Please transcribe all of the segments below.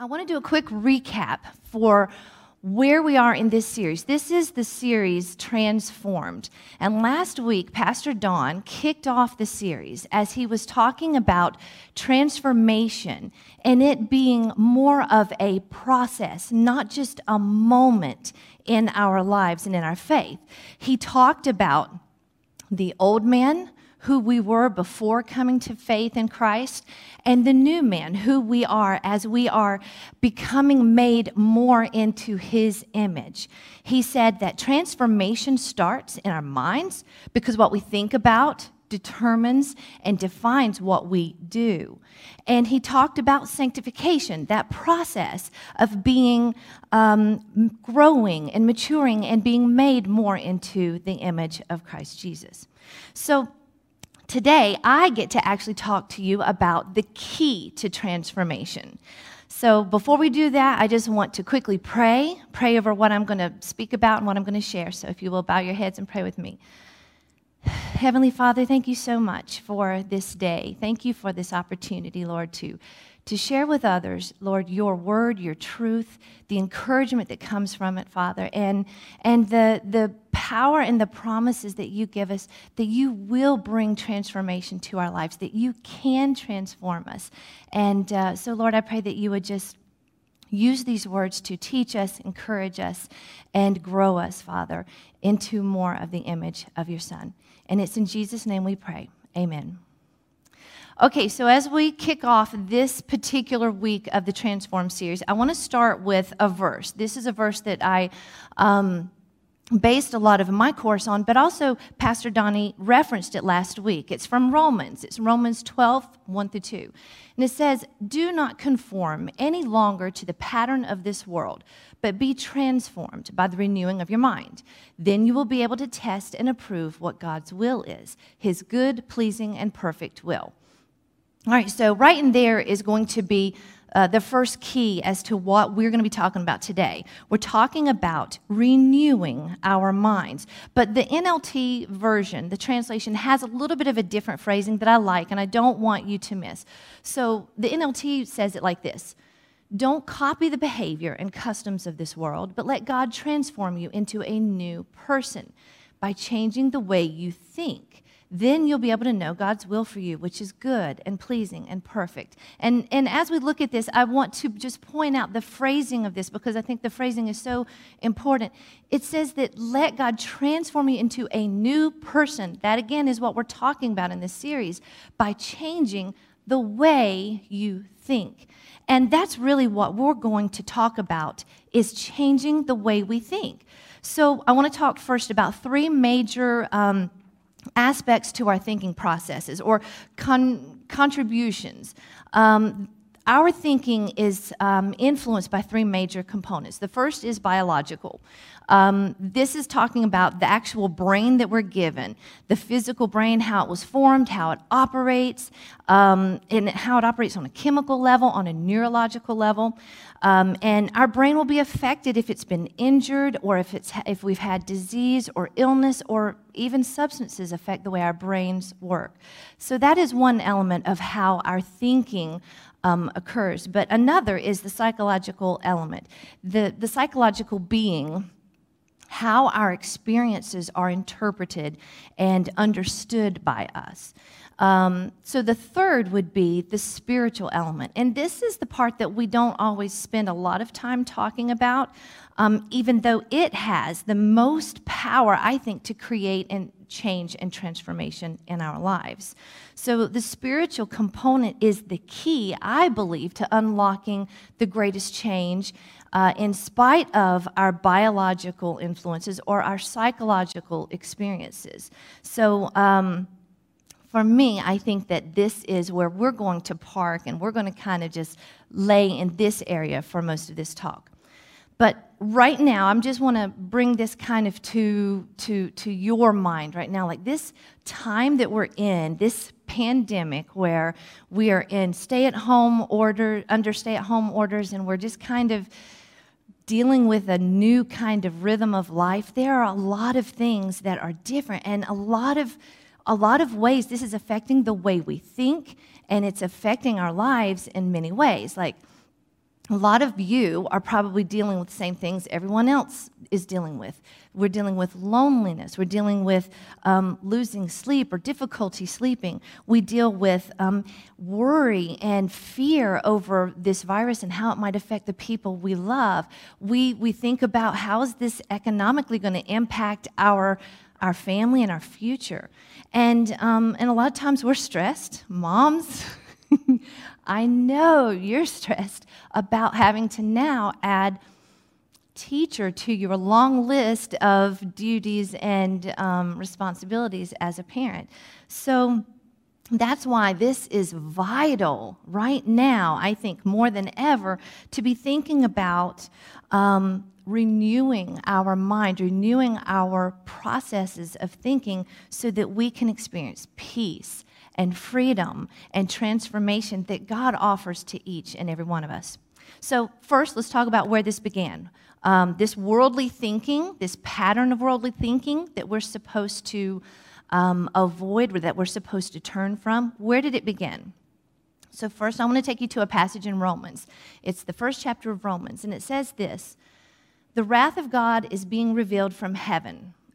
I want to do a quick recap for where we are in this series. This is the series Transformed. And last week, Pastor Don kicked off the series as he was talking about transformation and it being more of a process, not just a moment in our lives and in our faith. He talked about the old man who we were before coming to faith in Christ, and the new man, who we are as we are becoming made more into his image. He said that transformation starts in our minds because what we think about determines and defines what we do. And he talked about sanctification, that process of being um, growing and maturing and being made more into the image of Christ Jesus. So, today I get to actually talk to you about the key to transformation. So, before we do that, I just want to quickly pray, pray over what I'm going to speak about and what I'm going to share. So, if you will bow your heads and pray with me. Heavenly Father, thank you so much for this day. Thank you for this opportunity, Lord, to to share with others, Lord, your word, your truth, the encouragement that comes from it, Father, and, and the, the power and the promises that you give us that you will bring transformation to our lives, that you can transform us. And uh, so, Lord, I pray that you would just use these words to teach us, encourage us, and grow us, Father, into more of the image of your Son. And it's in Jesus' name we pray. Amen. Okay, so as we kick off this particular week of the Transform series, I want to start with a verse. This is a verse that I um, based a lot of my course on, but also Pastor Donnie referenced it last week. It's from Romans. It's Romans 12, 1 through 2. And it says, Do not conform any longer to the pattern of this world, but be transformed by the renewing of your mind. Then you will be able to test and approve what God's will is, his good, pleasing, and perfect will. All right, so right in there is going to be uh, the first key as to what we're going to be talking about today. We're talking about renewing our minds. But the NLT version, the translation, has a little bit of a different phrasing that I like and I don't want you to miss. So the NLT says it like this Don't copy the behavior and customs of this world, but let God transform you into a new person by changing the way you think then you'll be able to know God's will for you, which is good and pleasing and perfect. And, and as we look at this, I want to just point out the phrasing of this because I think the phrasing is so important. It says that let God transform you into a new person. That again is what we're talking about in this series by changing the way you think. And that's really what we're going to talk about is changing the way we think. So I want to talk first about three major um, aspects to our thinking processes or con- contributions. Um, our thinking is um, influenced by three major components. The first is biological. Um, this is talking about the actual brain that we're given, the physical brain, how it was formed, how it operates, um, and how it operates on a chemical level, on a neurological level. Um, and our brain will be affected if it's been injured or if, it's, if we've had disease or illness or even substances affect the way our brains work. So that is one element of how our thinking um, occurs. But another is the psychological element, the, the psychological being how our experiences are interpreted and understood by us. Um, so the third would be the spiritual element. And this is the part that we don't always spend a lot of time talking about, um, even though it has the most power, I think, to create and change and transformation in our lives. So the spiritual component is the key, I believe, to unlocking the greatest change. Uh, in spite of our biological influences or our psychological experiences. So, um, for me, I think that this is where we're going to park and we're going to kind of just lay in this area for most of this talk. But right now, I just want to bring this kind of to, to, to your mind right now. Like this time that we're in, this pandemic where we are in stay at home order, under stay at home orders, and we're just kind of dealing with a new kind of rhythm of life, there are a lot of things that are different and a lot of a lot of ways this is affecting the way we think and it's affecting our lives in many ways like a lot of you are probably dealing with the same things everyone else is dealing with. We're dealing with loneliness. We're dealing with um, losing sleep or difficulty sleeping. We deal with um, worry and fear over this virus and how it might affect the people we love. We, we think about how is this economically going to impact our, our family and our future. And, um, and a lot of times we're stressed. Moms, I know you're stressed about having to now add teacher to your long list of duties and um, responsibilities as a parent. So that's why this is vital right now, I think, more than ever, to be thinking about um, renewing our mind, renewing our processes of thinking so that we can experience peace and freedom and transformation that God offers to each and every one of us. So, first, let's talk about where this began. Um, this worldly thinking, this pattern of worldly thinking that we're supposed to um, avoid, or that we're supposed to turn from, where did it begin? So, first, I want to take you to a passage in Romans. It's the first chapter of Romans, and it says this The wrath of God is being revealed from heaven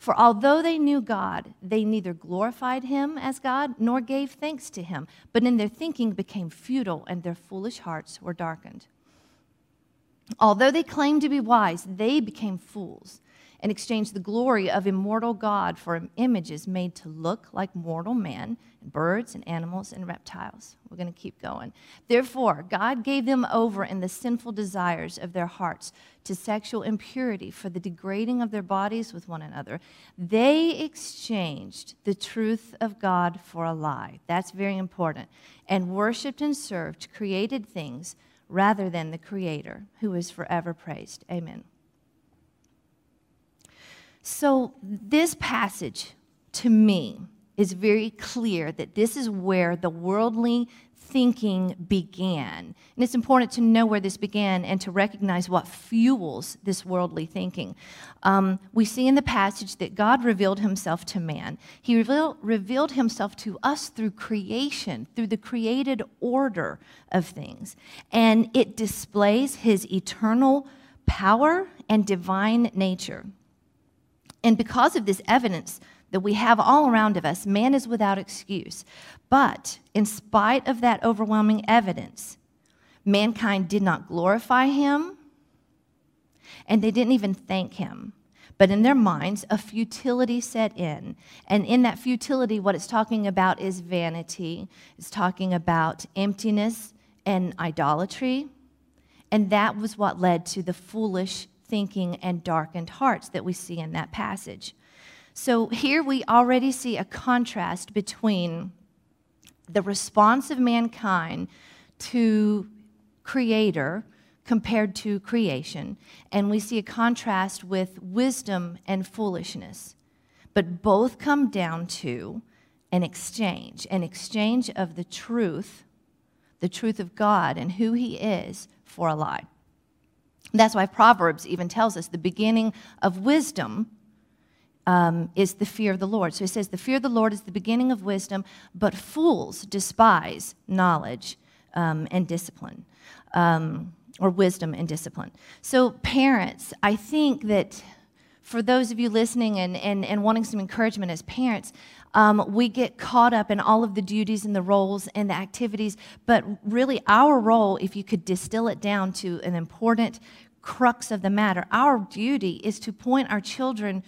For although they knew God, they neither glorified him as God nor gave thanks to him, but in their thinking became futile and their foolish hearts were darkened. Although they claimed to be wise, they became fools and exchanged the glory of immortal God for images made to look like mortal man, and birds and animals and reptiles. We're going to keep going. Therefore, God gave them over in the sinful desires of their hearts to sexual impurity for the degrading of their bodies with one another. They exchanged the truth of God for a lie. That's very important. And worshiped and served created things rather than the Creator, who is forever praised. Amen. So, this passage to me is very clear that this is where the worldly thinking began. And it's important to know where this began and to recognize what fuels this worldly thinking. Um, we see in the passage that God revealed himself to man, He revealed, revealed himself to us through creation, through the created order of things. And it displays His eternal power and divine nature. And because of this evidence that we have all around of us, man is without excuse. But in spite of that overwhelming evidence, mankind did not glorify him and they didn't even thank him. But in their minds, a futility set in. And in that futility, what it's talking about is vanity, it's talking about emptiness and idolatry. And that was what led to the foolish thinking and darkened hearts that we see in that passage. So here we already see a contrast between the response of mankind to creator compared to creation and we see a contrast with wisdom and foolishness but both come down to an exchange an exchange of the truth the truth of god and who he is for a lie that's why Proverbs even tells us the beginning of wisdom um, is the fear of the Lord. So it says, The fear of the Lord is the beginning of wisdom, but fools despise knowledge um, and discipline, um, or wisdom and discipline. So, parents, I think that for those of you listening and, and, and wanting some encouragement as parents, um, we get caught up in all of the duties and the roles and the activities, but really, our role, if you could distill it down to an important crux of the matter, our duty is to point our children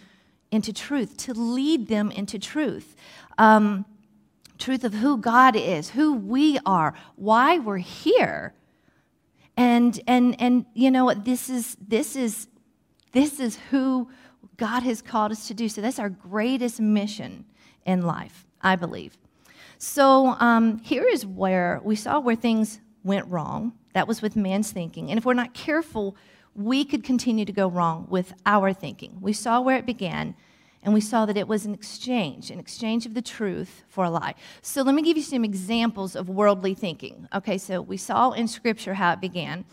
into truth, to lead them into truth. Um, truth of who God is, who we are, why we're here. And and and you know this is this is this is who God has called us to do. So that's our greatest mission in life, I believe. So um, here is where we saw where things went wrong. That was with man's thinking. And if we're not careful, we could continue to go wrong with our thinking. We saw where it began, and we saw that it was an exchange, an exchange of the truth for a lie. So let me give you some examples of worldly thinking. Okay, so we saw in Scripture how it began.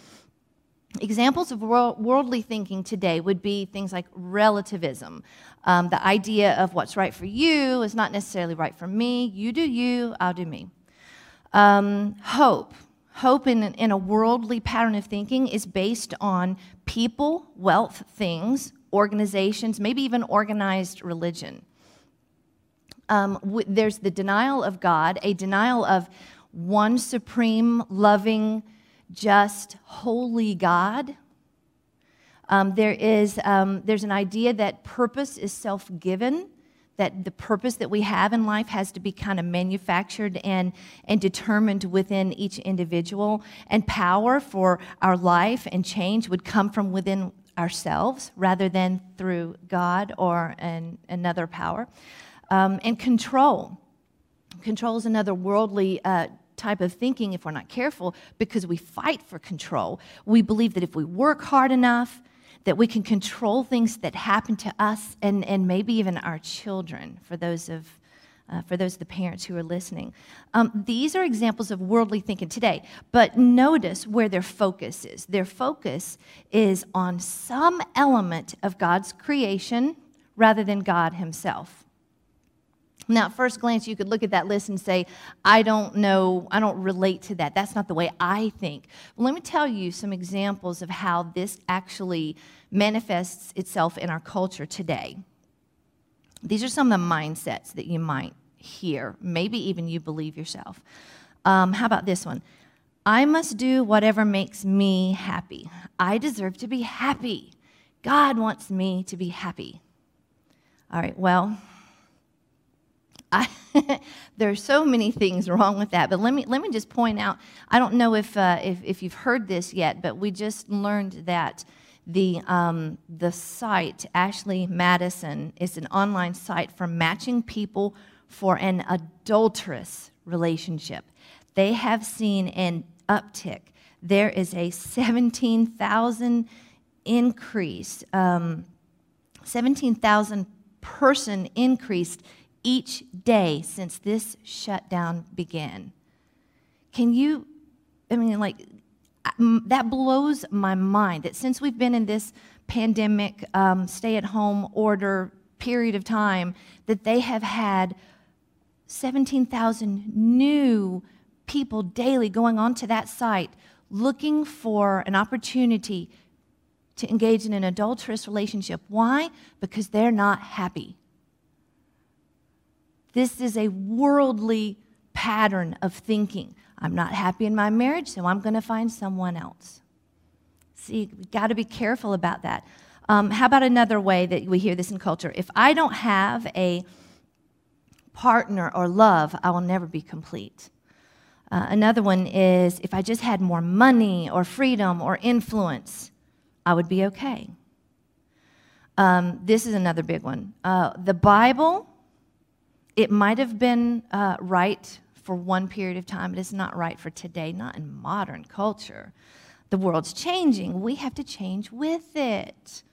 Examples of worldly thinking today would be things like relativism. Um, the idea of what's right for you is not necessarily right for me. You do you, I'll do me. Um, hope. Hope in, in a worldly pattern of thinking is based on people, wealth, things, organizations, maybe even organized religion. Um, w- there's the denial of God, a denial of one supreme, loving, just, holy God. Um, there is um, there's an idea that purpose is self-given, that the purpose that we have in life has to be kind of manufactured and, and determined within each individual, and power for our life and change would come from within ourselves rather than through God or an, another power. Um, and control. Control is another worldly uh, type of thinking if we're not careful because we fight for control. We believe that if we work hard enough, that we can control things that happen to us and, and maybe even our children for those of uh, for those of the parents who are listening. Um, these are examples of worldly thinking today, but notice where their focus is. Their focus is on some element of God's creation rather than God Himself. Now, at first glance, you could look at that list and say, I don't know, I don't relate to that. That's not the way I think. Well, let me tell you some examples of how this actually manifests itself in our culture today. These are some of the mindsets that you might hear, maybe even you believe yourself. Um, how about this one? I must do whatever makes me happy. I deserve to be happy. God wants me to be happy. All right, well, There are so many things wrong with that, but let me, let me just point out I don't know if, uh, if, if you've heard this yet, but we just learned that the, um, the site, Ashley Madison, is an online site for matching people for an adulterous relationship. They have seen an uptick. There is a 17,000 increase, um, 17,000 person increase each day since this shutdown began. Can you, I mean, like, that blows my mind that since we've been in this pandemic, um, stay at home order period of time, that they have had 17,000 new people daily going onto that site looking for an opportunity to engage in an adulterous relationship. Why? Because they're not happy. This is a worldly pattern of thinking. I'm not happy in my marriage, so I'm going to find someone else. See, we've got to be careful about that. Um, how about another way that we hear this in culture? If I don't have a partner or love, I will never be complete. Uh, another one is if I just had more money or freedom or influence, I would be okay. Um, this is another big one. Uh, the Bible it might have been uh, right for one period of time, but it's not right for today, not in modern culture. The world's changing. We have to change with it.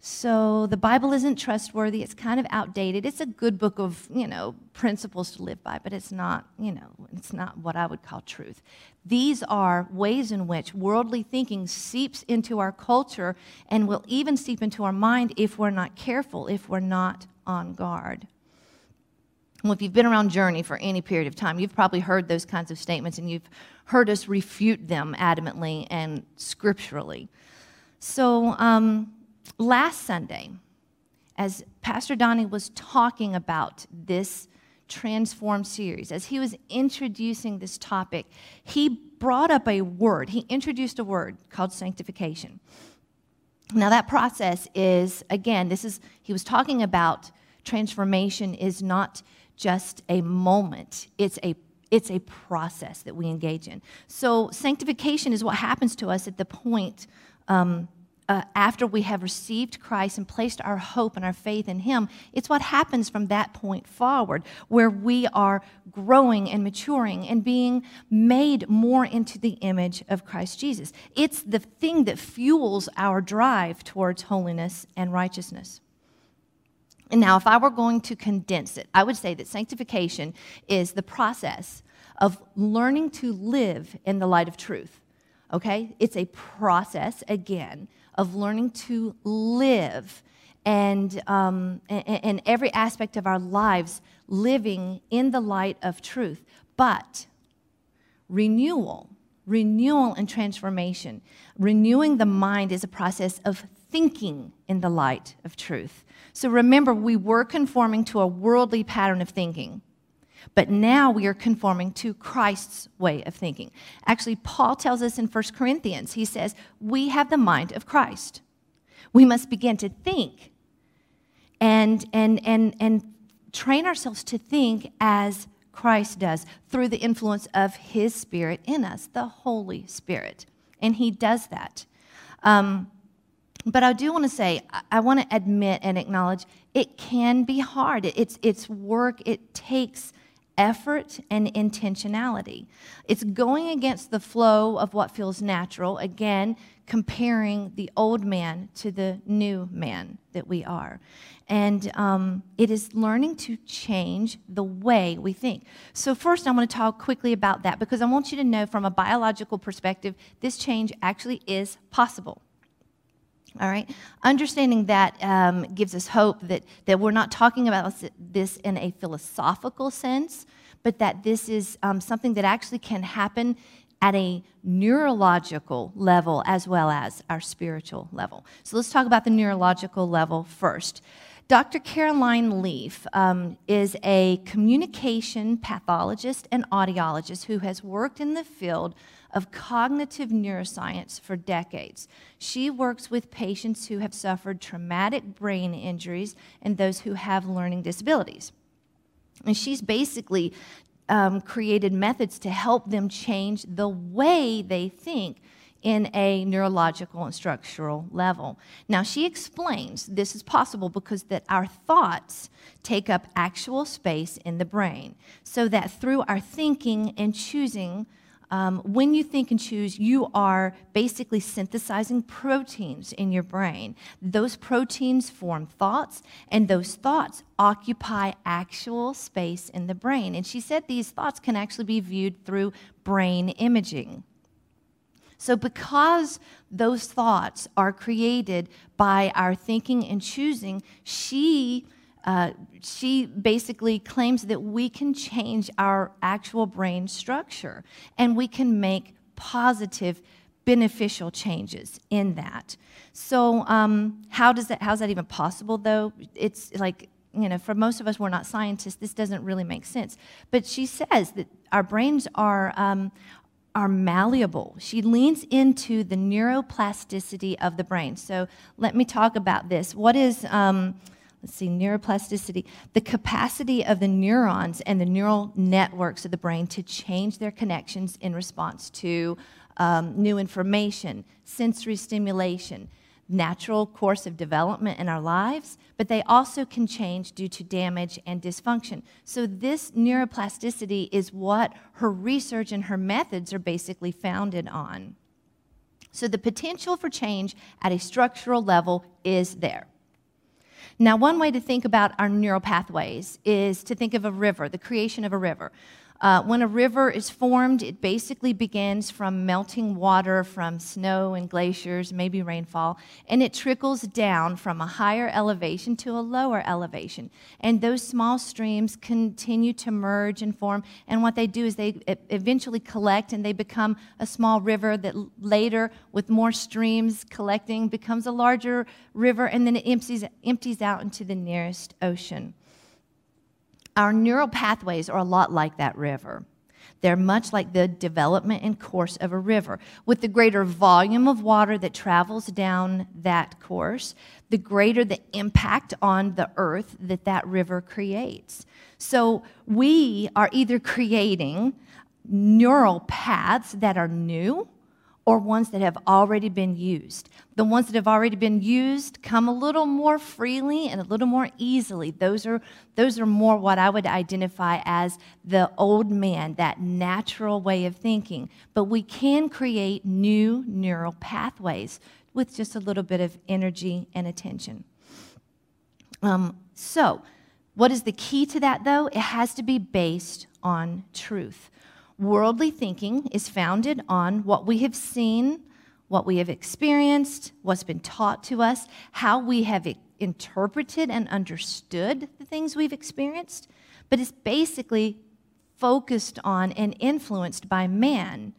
So the Bible isn't trustworthy. It's kind of outdated. It's a good book of, you know, principles to live by, but it's not, you know, it's not what I would call truth. These are ways in which worldly thinking seeps into our culture and will even seep into our mind if we're not careful, if we're not on guard. Well, if you've been around Journey for any period of time, you've probably heard those kinds of statements and you've heard us refute them adamantly and scripturally. So, um, last Sunday, as Pastor Donnie was talking about this Transform series, as he was introducing this topic, he brought up a word. He introduced a word called sanctification. Now, that process is, again, this is, he was talking about transformation is not just a moment, it's a it's a process that we engage in. So, sanctification is what happens to us at the point um, uh, after we have received Christ and placed our hope and our faith in Him, it's what happens from that point forward, where we are growing and maturing and being made more into the image of Christ Jesus. It's the thing that fuels our drive towards holiness and righteousness. And now, if I were going to condense it, I would say that sanctification is the process of learning to live in the light of truth. Okay? It's a process, again, of learning to live and um, in every aspect of our lives living in the light of truth. But renewal, renewal and transformation, renewing the mind is a process of thinking in the light of truth. So remember, we were conforming to a worldly pattern of thinking. But now we are conforming to Christ's way of thinking. Actually, Paul tells us in 1 Corinthians, he says, We have the mind of Christ. We must begin to think and, and, and, and train ourselves to think as Christ does through the influence of his Spirit in us, the Holy Spirit. And he does that. Um, but I do want to say, I want to admit and acknowledge it can be hard. It's, it's work, it takes effort and intentionality. It's going against the flow of what feels natural, again, comparing the old man to the new man that we are. And um, it is learning to change the way we think. So, first, I want to talk quickly about that because I want you to know from a biological perspective, this change actually is possible. All right? Understanding that um, gives us hope that, that we're not talking about this in a philosophical sense, but that this is um, something that actually can happen at a neurological level as well as our spiritual level. So let's talk about the neurological level first. Dr. Caroline Leaf um, is a communication pathologist and audiologist who has worked in the field of cognitive neuroscience for decades. She works with patients who have suffered traumatic brain injuries and those who have learning disabilities. And she's basically um, created methods to help them change the way they think in a neurological and structural level. Now, she explains this is possible because that our thoughts take up actual space in the brain, so that through our thinking and choosing, um, when you think and choose, you are basically synthesizing proteins in your brain. Those proteins form thoughts, and those thoughts occupy actual space in the brain. And she said these thoughts can actually be viewed through brain imaging. So, because those thoughts are created by our thinking and choosing, she uh, she basically claims that we can change our actual brain structure and we can make positive, beneficial changes in that. So, um, how does that? How's that even possible? Though it's like you know, for most of us, we're not scientists. This doesn't really make sense. But she says that our brains are um, are malleable. She leans into the neuroplasticity of the brain. So let me talk about this. What is um, let's see, neuroplasticity, the capacity of the neurons and the neural networks of the brain to change their connections in response to um, new information, sensory stimulation, natural course of development in our lives, but they also can change due to damage and dysfunction. So, this neuroplasticity is what her research and her methods are basically founded on. So, the potential for change at a structural level is there. Now, one way to think about our neural pathways is to think of a river, the creation of a river. Uh, when a river is formed, it basically begins from melting water from snow and glaciers, maybe rainfall, and it trickles down from a higher elevation to a lower elevation. And those small streams continue to merge and form, and what they do is they eventually collect and they become a small river that later, with more streams collecting, becomes a larger river, and then it empties, empties out into the nearest ocean. Our neural pathways are a lot like that river. They're much like the development and course of a river. With the greater volume of water that travels down that course, the greater the impact on the earth that that river creates. So we are either creating neural paths that are new or ones that have already been used. The ones that have already been used come a little more freely and a little more easily. Those are, those are more what I would identify as the old man, that natural way of thinking. But we can create new neural pathways with just a little bit of energy and attention. Um, so, what is the key to that, though? It has to be based on truth. Worldly thinking is founded on what we have seen, what we have experienced, what's been taught to us, how we have interpreted and understood the things we've experienced, but it's basically focused on and influenced by man.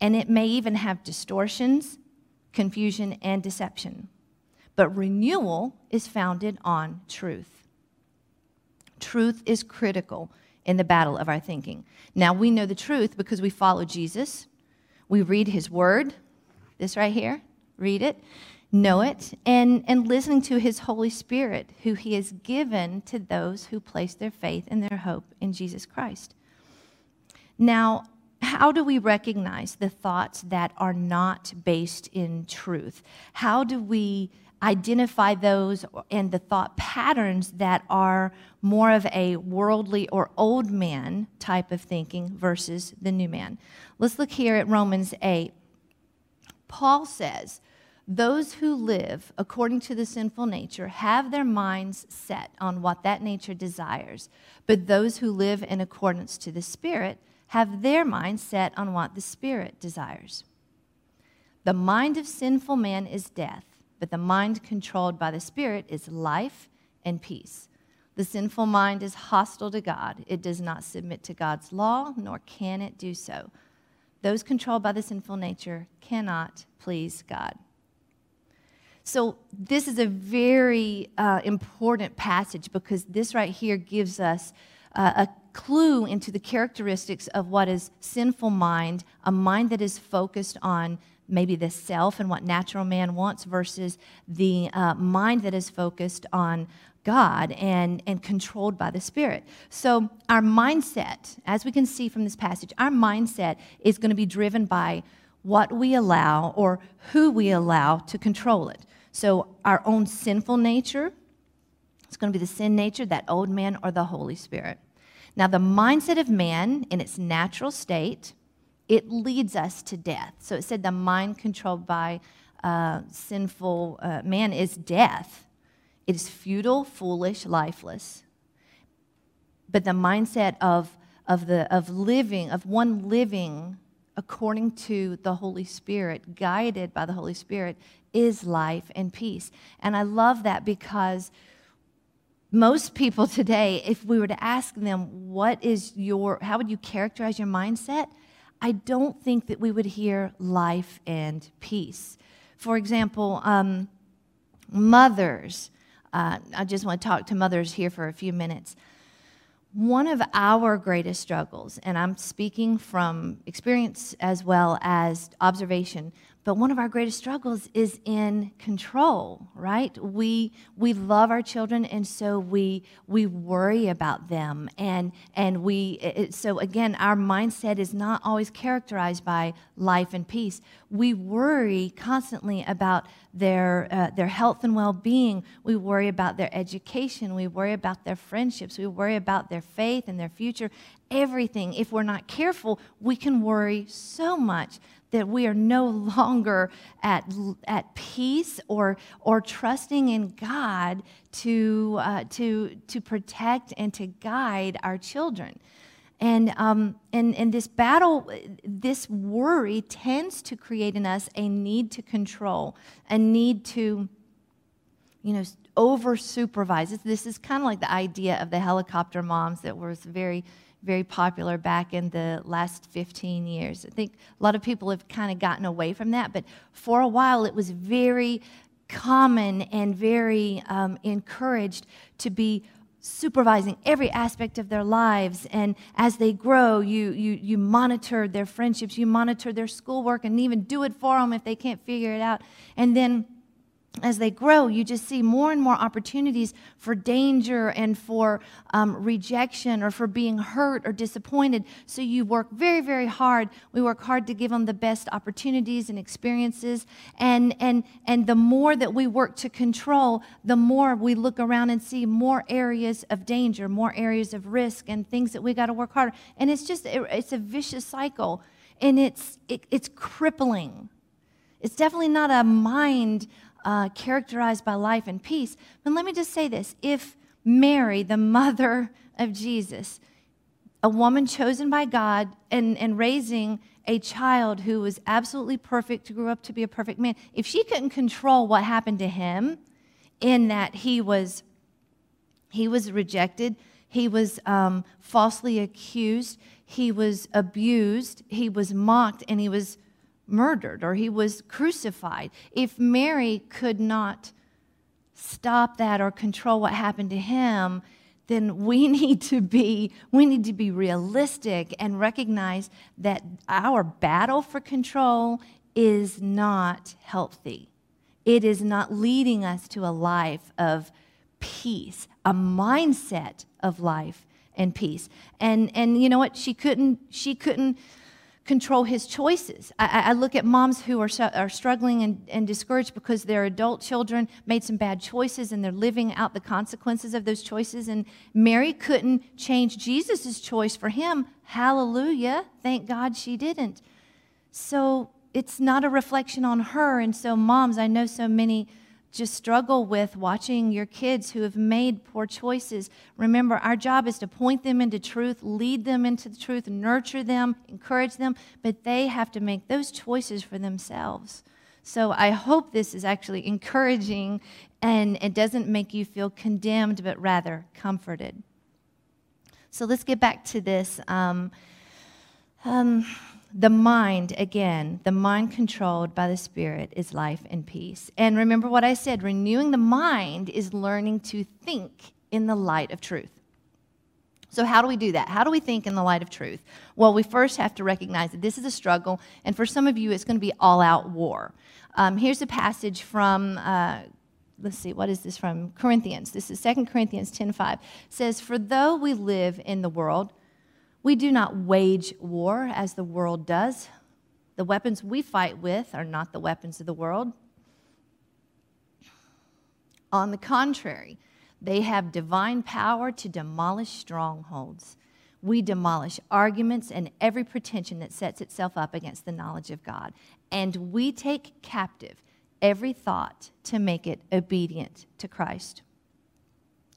And it may even have distortions, confusion, and deception. But renewal is founded on truth. Truth is critical in the battle of our thinking. Now, we know the truth because we follow Jesus. We read his word, this right here, read it, know it, and, and listening to his Holy Spirit, who he has given to those who place their faith and their hope in Jesus Christ. Now, how do we recognize the thoughts that are not based in truth? How do we identify those and the thought patterns that are more of a worldly or old man type of thinking versus the new man. Let's look here at Romans 8. Paul says, Those who live according to the sinful nature have their minds set on what that nature desires, but those who live in accordance to the Spirit have their minds set on what the Spirit desires. The mind of sinful man is death but the mind controlled by the Spirit is life and peace. The sinful mind is hostile to God. It does not submit to God's law, nor can it do so. Those controlled by the sinful nature cannot please God. So, this is a very uh, important passage because this right here gives us uh, a clue into the characteristics of what is sinful mind, a mind that is focused on maybe the self and what natural man wants versus the uh, mind that is focused on God and, and controlled by the Spirit. So, our mindset, as we can see from this passage, our mindset is going to be driven by what we allow or who we allow to control it. So, our own sinful nature, it's going to be the sin nature, that old man, or the Holy Spirit. Now, the mindset of man in its natural state it leads us to death. So it said the mind controlled by uh, sinful uh, man is death. It is futile, foolish, lifeless. But the mindset of, of, the, of living, of one living according to the Holy Spirit, guided by the Holy Spirit, is life and peace. And I love that because most people today, if we were to ask them, what is your, how would you characterize your mindset? I don't think that we would hear life and peace. For example, um, mothers, uh, I just want to talk to mothers here for a few minutes. One of our greatest struggles, and I'm speaking from experience as well as observation, but one of our greatest struggles is in control, right? We we love our children, and so we we worry about them, and and we it, so again, our mindset is not always characterized by life and peace. We worry constantly about their uh, their health and well being. We worry about their education. We worry about their friendships. We worry about their faith and their future. Everything. If we're not careful, we can worry so much that we are no longer at, at peace or, or trusting in God to, uh, to, to protect and to guide our children. And, um, and, and this battle, this worry tends to create in us a need to control, a need to, you know, over supervise. This is kind of like the idea of the helicopter moms that was very very popular back in the last 15 years. I think a lot of people have kind of gotten away from that, but for a while it was very common and very um, encouraged to be supervising every aspect of their lives and as they grow you, you, you monitor their friendships you monitor their schoolwork and even do it for them if they can't figure it out and then as they grow, you just see more and more opportunities for danger and for um, rejection or for being hurt or disappointed. So you work very, very hard. We work hard to give them the best opportunities and experiences. And, and, and the more that we work to control, the more we look around and see more areas of danger, more areas of risk, and things that we got to work harder. And it's just, it, it's a vicious cycle. And it's, it, it's crippling. It's definitely not a mind uh, characterized by life and peace. But let me just say this if Mary, the mother of Jesus, a woman chosen by God and, and raising a child who was absolutely perfect, grew up to be a perfect man, if she couldn't control what happened to him, in that he was he was rejected, he was um, falsely accused, he was abused, he was mocked, and he was murdered or he was crucified. If Mary could not stop that or control what happened to him, then we need to be we need to be realistic and recognize that our battle for control is not healthy. It is not leading us to a life of peace, a mindset of life and peace. And and you know what? She couldn't she couldn't control his choices. I, I look at moms who are, are struggling and, and discouraged because their adult children made some bad choices and they're living out the consequences of those choices. And Mary couldn't change Jesus' choice for him. Hallelujah. Thank God she didn't. So it's not a reflection on her. And so, moms, I know so many just struggle with watching your kids who have made poor choices. Remember, our job is to point them into truth, lead them into the truth, nurture them, encourage them, but they have to make those choices for themselves. So I hope this is actually encouraging and it doesn't make you feel condemned, but rather comforted. So let's get back to this. Um, um, the mind, again, the mind controlled by the Spirit is life and peace. And remember what I said renewing the mind is learning to think in the light of truth. So, how do we do that? How do we think in the light of truth? Well, we first have to recognize that this is a struggle, and for some of you, it's going to be all out war. Um, here's a passage from. Uh, let's see, what is this from? Corinthians. This is 2 Corinthians 10:5. says, For though we live in the world, we do not wage war as the world does. The weapons we fight with are not the weapons of the world. On the contrary, they have divine power to demolish strongholds. We demolish arguments and every pretension that sets itself up against the knowledge of God. And we take captive every thought to make it obedient to Christ.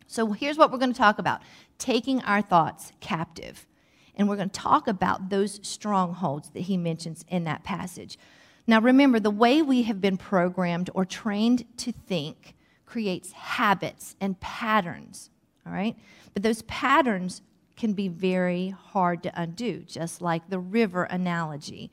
So here's what we're going to talk about taking our thoughts captive. And we're going to talk about those strongholds that he mentions in that passage. Now, remember, the way we have been programmed or trained to think creates habits and patterns, all right? But those patterns can be very hard to undo, just like the river analogy.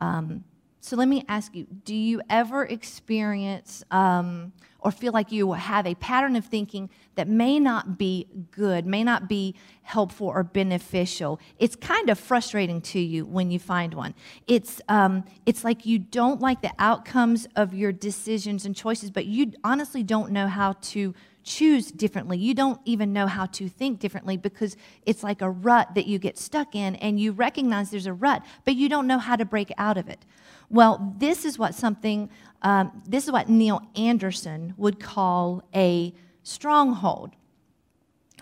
Um, so let me ask you do you ever experience um, or feel like you have a pattern of thinking that may not be good, may not be helpful or beneficial? It's kind of frustrating to you when you find one. It's, um, it's like you don't like the outcomes of your decisions and choices, but you honestly don't know how to choose differently. You don't even know how to think differently because it's like a rut that you get stuck in and you recognize there's a rut, but you don't know how to break out of it. Well, this is what something, um, this is what Neil Anderson would call a stronghold.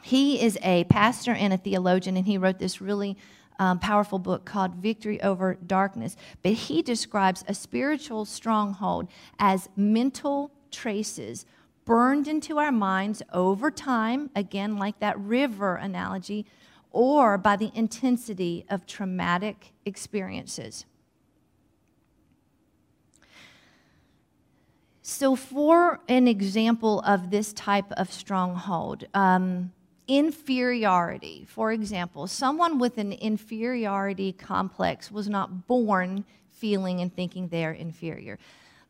He is a pastor and a theologian, and he wrote this really um, powerful book called Victory Over Darkness. But he describes a spiritual stronghold as mental traces burned into our minds over time, again, like that river analogy, or by the intensity of traumatic experiences. So, for an example of this type of stronghold, um, inferiority, for example, someone with an inferiority complex was not born feeling and thinking they're inferior.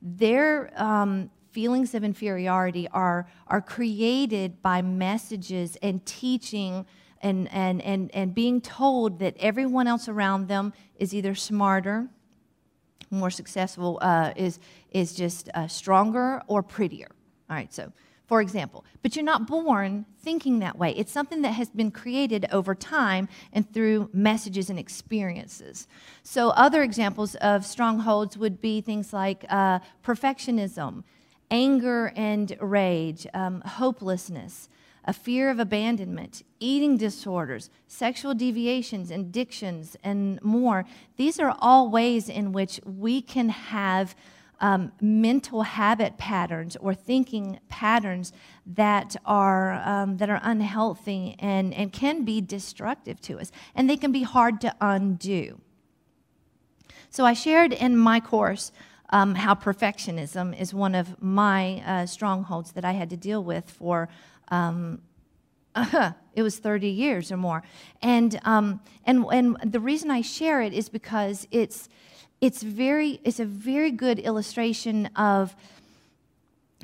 Their um, feelings of inferiority are, are created by messages and teaching and, and, and, and being told that everyone else around them is either smarter, more successful uh, is, is just uh, stronger or prettier. All right, so for example, but you're not born thinking that way. It's something that has been created over time and through messages and experiences. So, other examples of strongholds would be things like uh, perfectionism, anger and rage, um, hopelessness, a fear of abandonment, eating disorders, sexual deviations, addictions, and more. These are all ways in which we can have um, mental habit patterns or thinking patterns that are, um, that are unhealthy and, and can be destructive to us. And they can be hard to undo. So I shared in my course um, how perfectionism is one of my uh, strongholds that I had to deal with for um, uh, it was 30 years or more. And, um, and, and the reason I share it is because it's, it's, very, it's a very good illustration of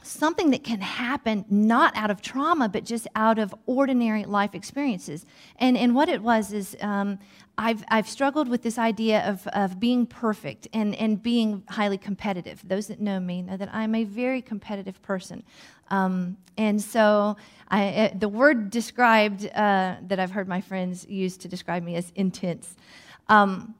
something that can happen not out of trauma, but just out of ordinary life experiences. And, and what it was is um, I've, I've struggled with this idea of, of being perfect and, and being highly competitive. Those that know me know that I'm a very competitive person. Um, and so I, uh, the word described uh, that I've heard my friends use to describe me is intense. Um,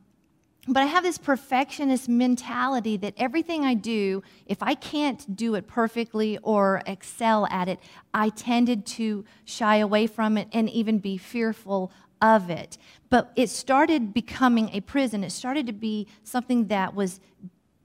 but I have this perfectionist mentality that everything I do, if I can't do it perfectly or excel at it, I tended to shy away from it and even be fearful of it. But it started becoming a prison. It started to be something that was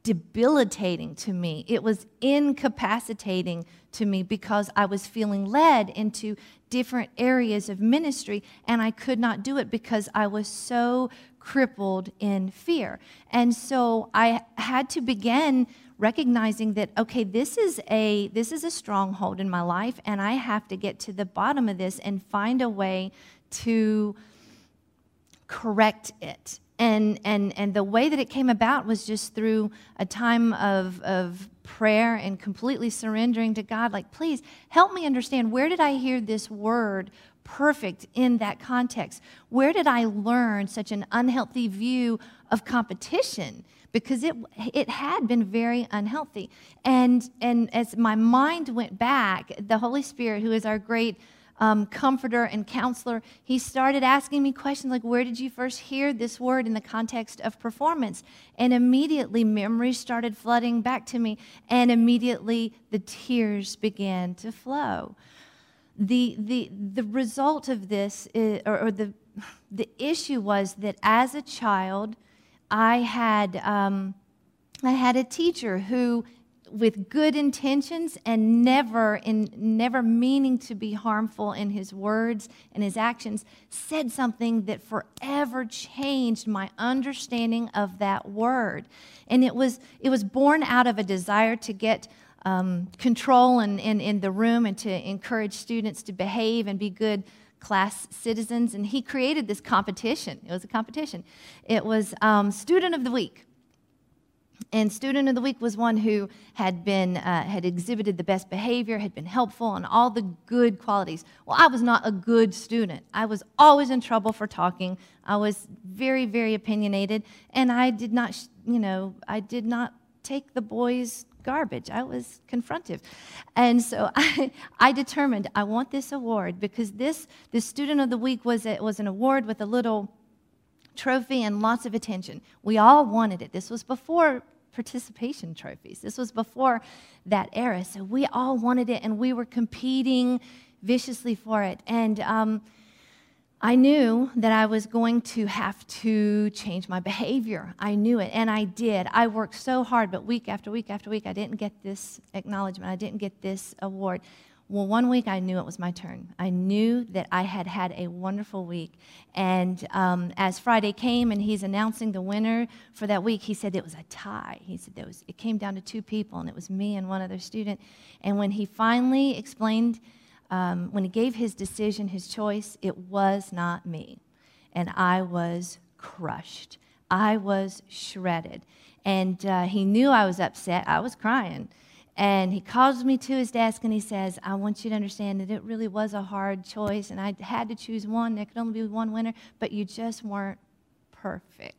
debilitating to me. It was incapacitating to me because I was feeling led into different areas of ministry and I could not do it because I was so crippled in fear. And so I had to begin recognizing that okay this is a this is a stronghold in my life and I have to get to the bottom of this and find a way to correct it. And, and, and the way that it came about was just through a time of, of prayer and completely surrendering to God. Like, please help me understand where did I hear this word perfect in that context? Where did I learn such an unhealthy view of competition? Because it, it had been very unhealthy. And, and as my mind went back, the Holy Spirit, who is our great um, comforter and counselor, he started asking me questions like, Where did you first hear this word in the context of performance? And immediately memories started flooding back to me, and immediately the tears began to flow the, the, the result of this, is, or, or, the, the issue was that as a child, I had, um, I had a teacher who, with good intentions and never, in, never meaning to be harmful in his words and his actions, said something that forever changed my understanding of that word. And it was, it was born out of a desire to get um, control in, in, in the room and to encourage students to behave and be good class citizens. And he created this competition. It was a competition. It was um, Student of the Week. And Student of the Week was one who had been uh, had exhibited the best behavior, had been helpful, and all the good qualities. Well, I was not a good student. I was always in trouble for talking. I was very, very opinionated, and I did not, you know, I did not take the boys garbage. I was confrontive. And so I, I determined I want this award because this, the Student of the Week was, a, was an award with a little trophy and lots of attention. We all wanted it. This was before participation trophies, this was before that era. So we all wanted it and we were competing viciously for it. And, um, I knew that I was going to have to change my behavior. I knew it, and I did. I worked so hard, but week after week after week, I didn't get this acknowledgement. I didn't get this award. Well, one week I knew it was my turn. I knew that I had had a wonderful week. And um, as Friday came and he's announcing the winner for that week, he said it was a tie. He said there was, it came down to two people, and it was me and one other student. And when he finally explained, um, when he gave his decision, his choice, it was not me. And I was crushed. I was shredded. And uh, he knew I was upset. I was crying. And he calls me to his desk and he says, I want you to understand that it really was a hard choice and I had to choose one. There could only be one winner, but you just weren't perfect.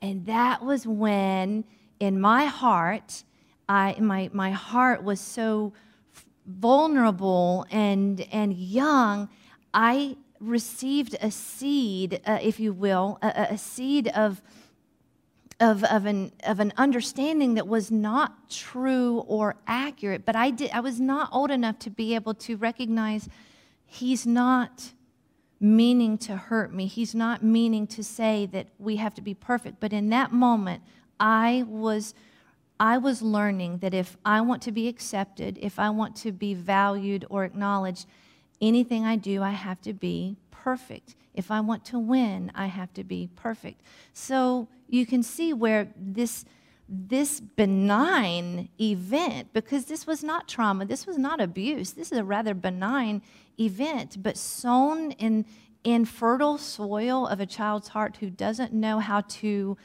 And that was when, in my heart, I, my, my heart was so vulnerable and, and young, I received a seed, uh, if you will, a, a seed of, of, of, an, of an understanding that was not true or accurate. But I, did, I was not old enough to be able to recognize he's not meaning to hurt me. He's not meaning to say that we have to be perfect. But in that moment, I was. I was learning that if I want to be accepted, if I want to be valued or acknowledged, anything I do, I have to be perfect. If I want to win, I have to be perfect. So you can see where this this benign event, because this was not trauma, this was not abuse, this is a rather benign event, but sown in, in fertile soil of a child's heart who doesn't know how to,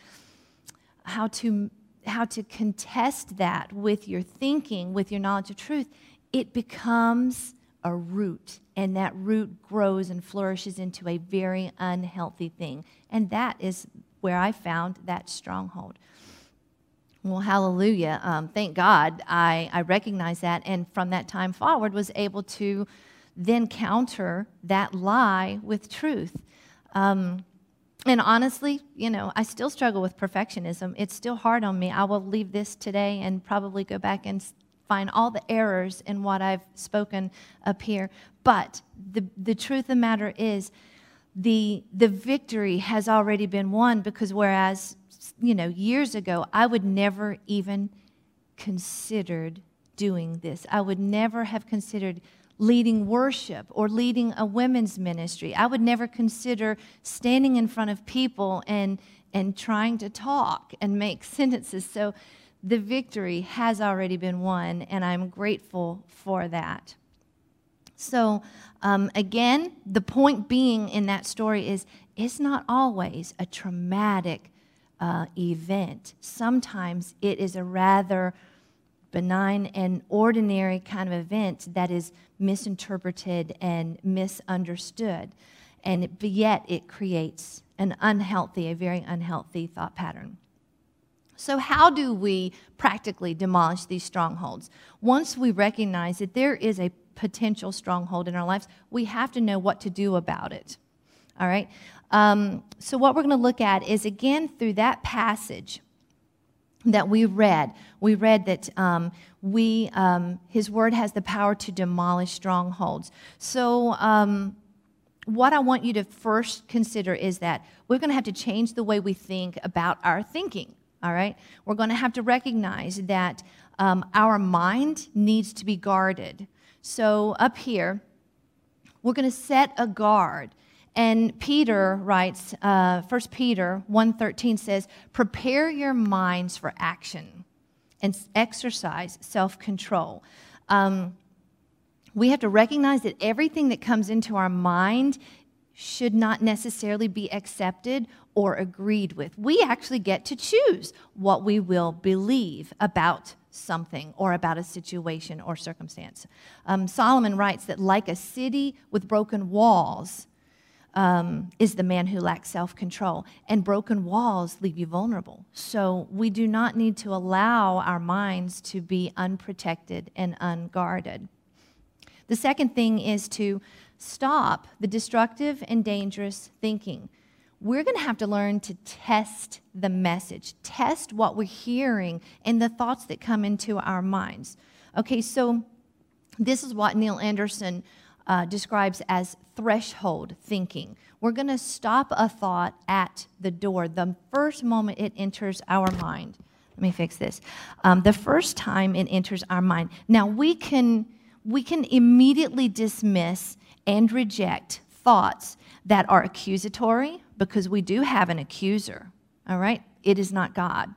how to, how to contest that with your thinking, with your knowledge of truth, it becomes a root, and that root grows and flourishes into a very unhealthy thing. And that is where I found that stronghold. Well, hallelujah. Um, thank God I, I recognized that, and from that time forward was able to then counter that lie with truth. Um, and honestly, you know, I still struggle with perfectionism. It's still hard on me. I will leave this today and probably go back and find all the errors in what I've spoken up here. But the, the truth of the matter is, the, the victory has already been won because whereas, you know, years ago, I would never even considered doing this. I would never have considered leading worship or leading a women's ministry. I would never consider standing in front of people and, and trying to talk and make sentences. So the victory has already been won, and I'm grateful for that. So, um, again, the point being in that story is it's not always a traumatic uh, event. Sometimes it is a rather benign and ordinary kind of event that is misinterpreted and misunderstood. And yet it creates an unhealthy, a very unhealthy thought pattern. So, how do we practically demolish these strongholds? Once we recognize that there is a potential stronghold in our lives, we have to know what to do about it. All right? Um, so, what we're going to look at is again through that passage that we read. We read that um, we, um, His Word has the power to demolish strongholds. So, um, what I want you to first consider is that we're going to have to change the way we think about our thinking all right? We're going to have to recognize that um, our mind needs to be guarded. So up here, we're going to set a guard. And Peter writes, uh, 1 Peter 1.13 says, prepare your minds for action and exercise self-control. Um, we have to recognize that everything that comes into our mind should not necessarily be accepted or agreed with. We actually get to choose what we will believe about something or about a situation or circumstance. Um, Solomon writes that, like a city with broken walls, um, is the man who lacks self control. And broken walls leave you vulnerable. So we do not need to allow our minds to be unprotected and unguarded. The second thing is to stop the destructive and dangerous thinking we're going to have to learn to test the message, test what we're hearing and the thoughts that come into our minds. Okay, so this is what Neil Anderson uh, describes as threshold thinking. We're going to stop a thought at the door the first moment it enters our mind. Let me fix this. Um, the first time it enters our mind. Now we can we can immediately dismiss and reject thoughts that are accusatory because we do have an accuser, all right? It is not God.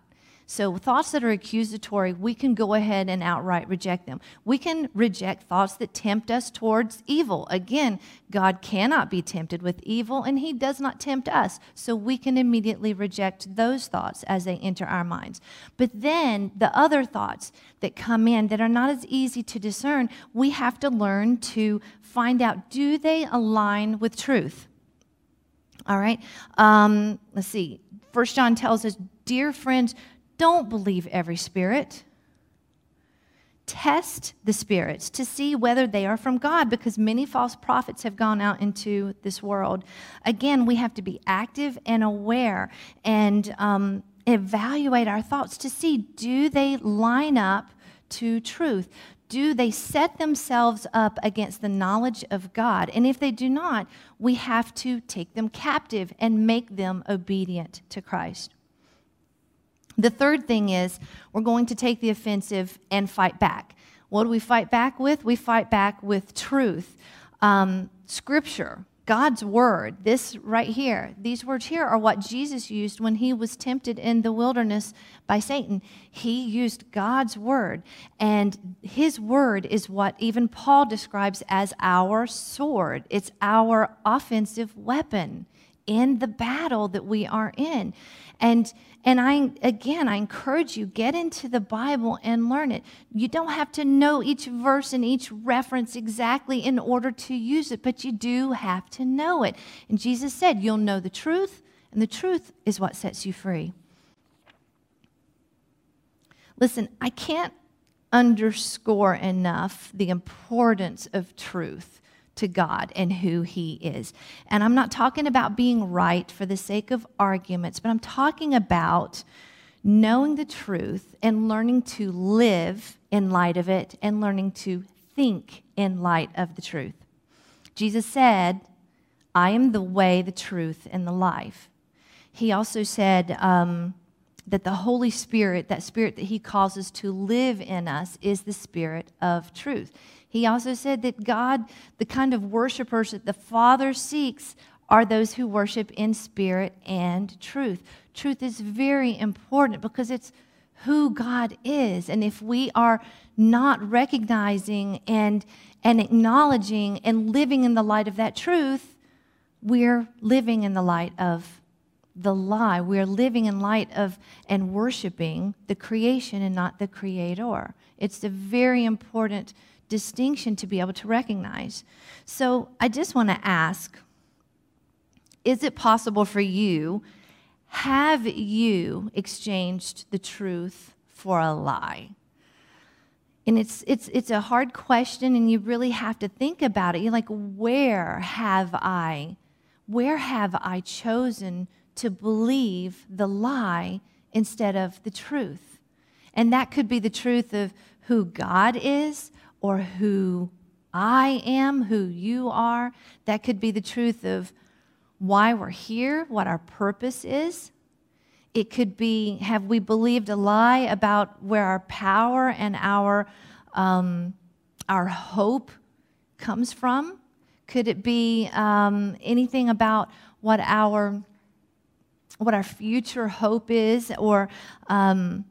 So, thoughts that are accusatory, we can go ahead and outright reject them. We can reject thoughts that tempt us towards evil. Again, God cannot be tempted with evil, and He does not tempt us. So, we can immediately reject those thoughts as they enter our minds. But then, the other thoughts that come in that are not as easy to discern, we have to learn to find out do they align with truth? All right. Um, let's see. First John tells us, dear friends, don't believe every spirit. Test the spirits to see whether they are from God because many false prophets have gone out into this world. Again, we have to be active and aware and um, evaluate our thoughts to see do they line up to truth? Do they set themselves up against the knowledge of God? And if they do not, we have to take them captive and make them obedient to Christ. The third thing is we're going to take the offensive and fight back. What do we fight back with? We fight back with truth. Um, scripture, God's word, this right here, these words here are what Jesus used when he was tempted in the wilderness by Satan. He used God's word, and his word is what even Paul describes as our sword. It's our offensive weapon in the battle that we are in. And and I again I encourage you get into the Bible and learn it. You don't have to know each verse and each reference exactly in order to use it, but you do have to know it. And Jesus said, "You'll know the truth, and the truth is what sets you free." Listen, I can't underscore enough the importance of truth to God and who He is. And I'm not talking about being right for the sake of arguments, but I'm talking about knowing the truth and learning to live in light of it and learning to think in light of the truth. Jesus said, I am the way, the truth, and the life. He also said um, that the Holy Spirit, that spirit that He causes to live in us, is the spirit of truth. He also said that God, the kind of worshipers that the Father seeks, are those who worship in spirit and truth. Truth is very important because it's who God is. And if we are not recognizing and, and acknowledging and living in the light of that truth, we're living in the light of the lie. We're living in light of and worshiping the creation and not the creator. It's a very important distinction to be able to recognize. So I just want to ask is it possible for you? Have you exchanged the truth for a lie? And it's, it's, it's a hard question, and you really have to think about it. You're like, where have I, where have I chosen to believe the lie instead of the truth? And that could be the truth of who God is, or who I am, who you are. That could be the truth of why we're here, what our purpose is. It could be have we believed a lie about where our power and our, um, our hope comes from? Could it be um, anything about what our, what our future hope is or um,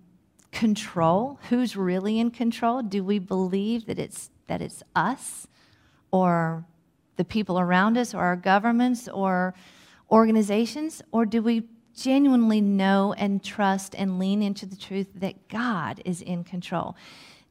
control? Who's really in control? Do we believe that it's, that it's us or the people around us or our governments or organizations? Or do we genuinely know and trust and lean into the truth that God is in control?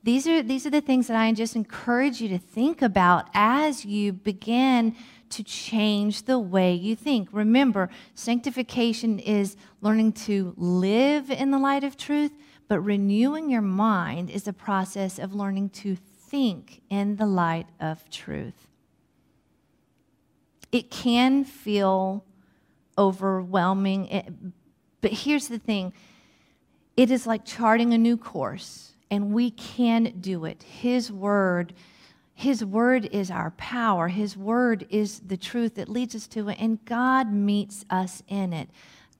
These are, these are the things that I just encourage you to think about as you begin to change the way you think. Remember, sanctification is learning to live in the light of truth, but renewing your mind is a process of learning to think in the light of truth. It can feel overwhelming, but here's the thing it is like charting a new course, and we can do it. His word. His word is our power. His word is the truth that leads us to it, and God meets us in it.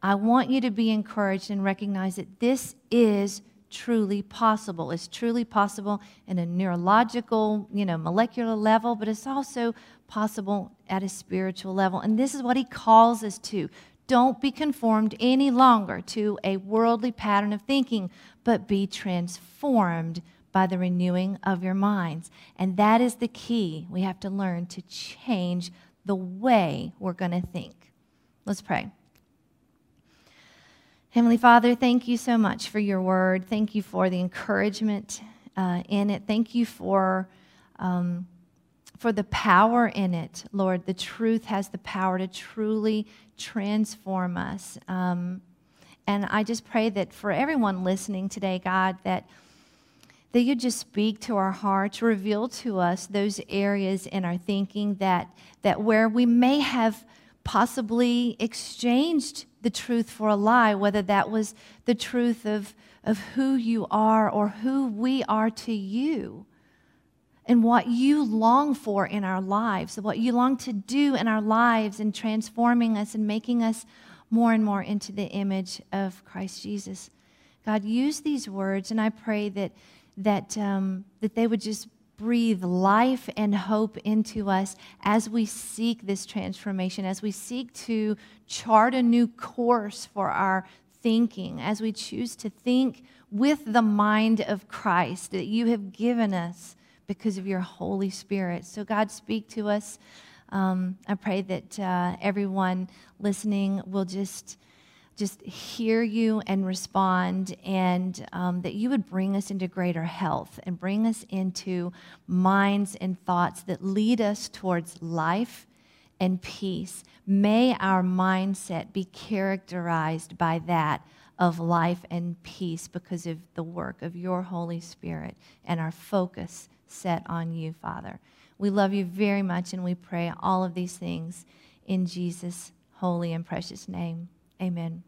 I want you to be encouraged and recognize that this is truly possible. It's truly possible in a neurological, you know, molecular level, but it's also possible at a spiritual level. And this is what he calls us to. Don't be conformed any longer to a worldly pattern of thinking, but be transformed by the renewing of your minds. And that is the key. We have to learn to change the way we're going to think. Let's pray. Heavenly Father, thank you so much for your word. Thank you for the encouragement uh, in it. Thank you for, um, for the power in it, Lord. The truth has the power to truly transform us. Um, and I just pray that for everyone listening today, God, that that you just speak to our hearts, reveal to us those areas in our thinking that, that where we may have possibly exchanged the truth for a lie, whether that was the truth of, of who you are or who we are to you, and what you long for in our lives, what you long to do in our lives and transforming us and making us more and more into the image of Christ Jesus. God, use these words, and I pray that that, um, that they would just breathe life and hope into us as we seek this transformation, as we seek to chart a new course for our thinking, as we choose to think with the mind of Christ that you have given us because of your Holy Spirit. So, God, speak to us. Um, I pray that uh, everyone listening will just just hear you and respond, and um, that you would bring us into greater health and bring us into minds and thoughts that lead us towards life and peace. May our mindset be characterized by that of life and peace because of the work of your Holy Spirit and our focus set on you, Father. We love you very much, and we pray all of these things in Jesus' holy and precious name. Amen.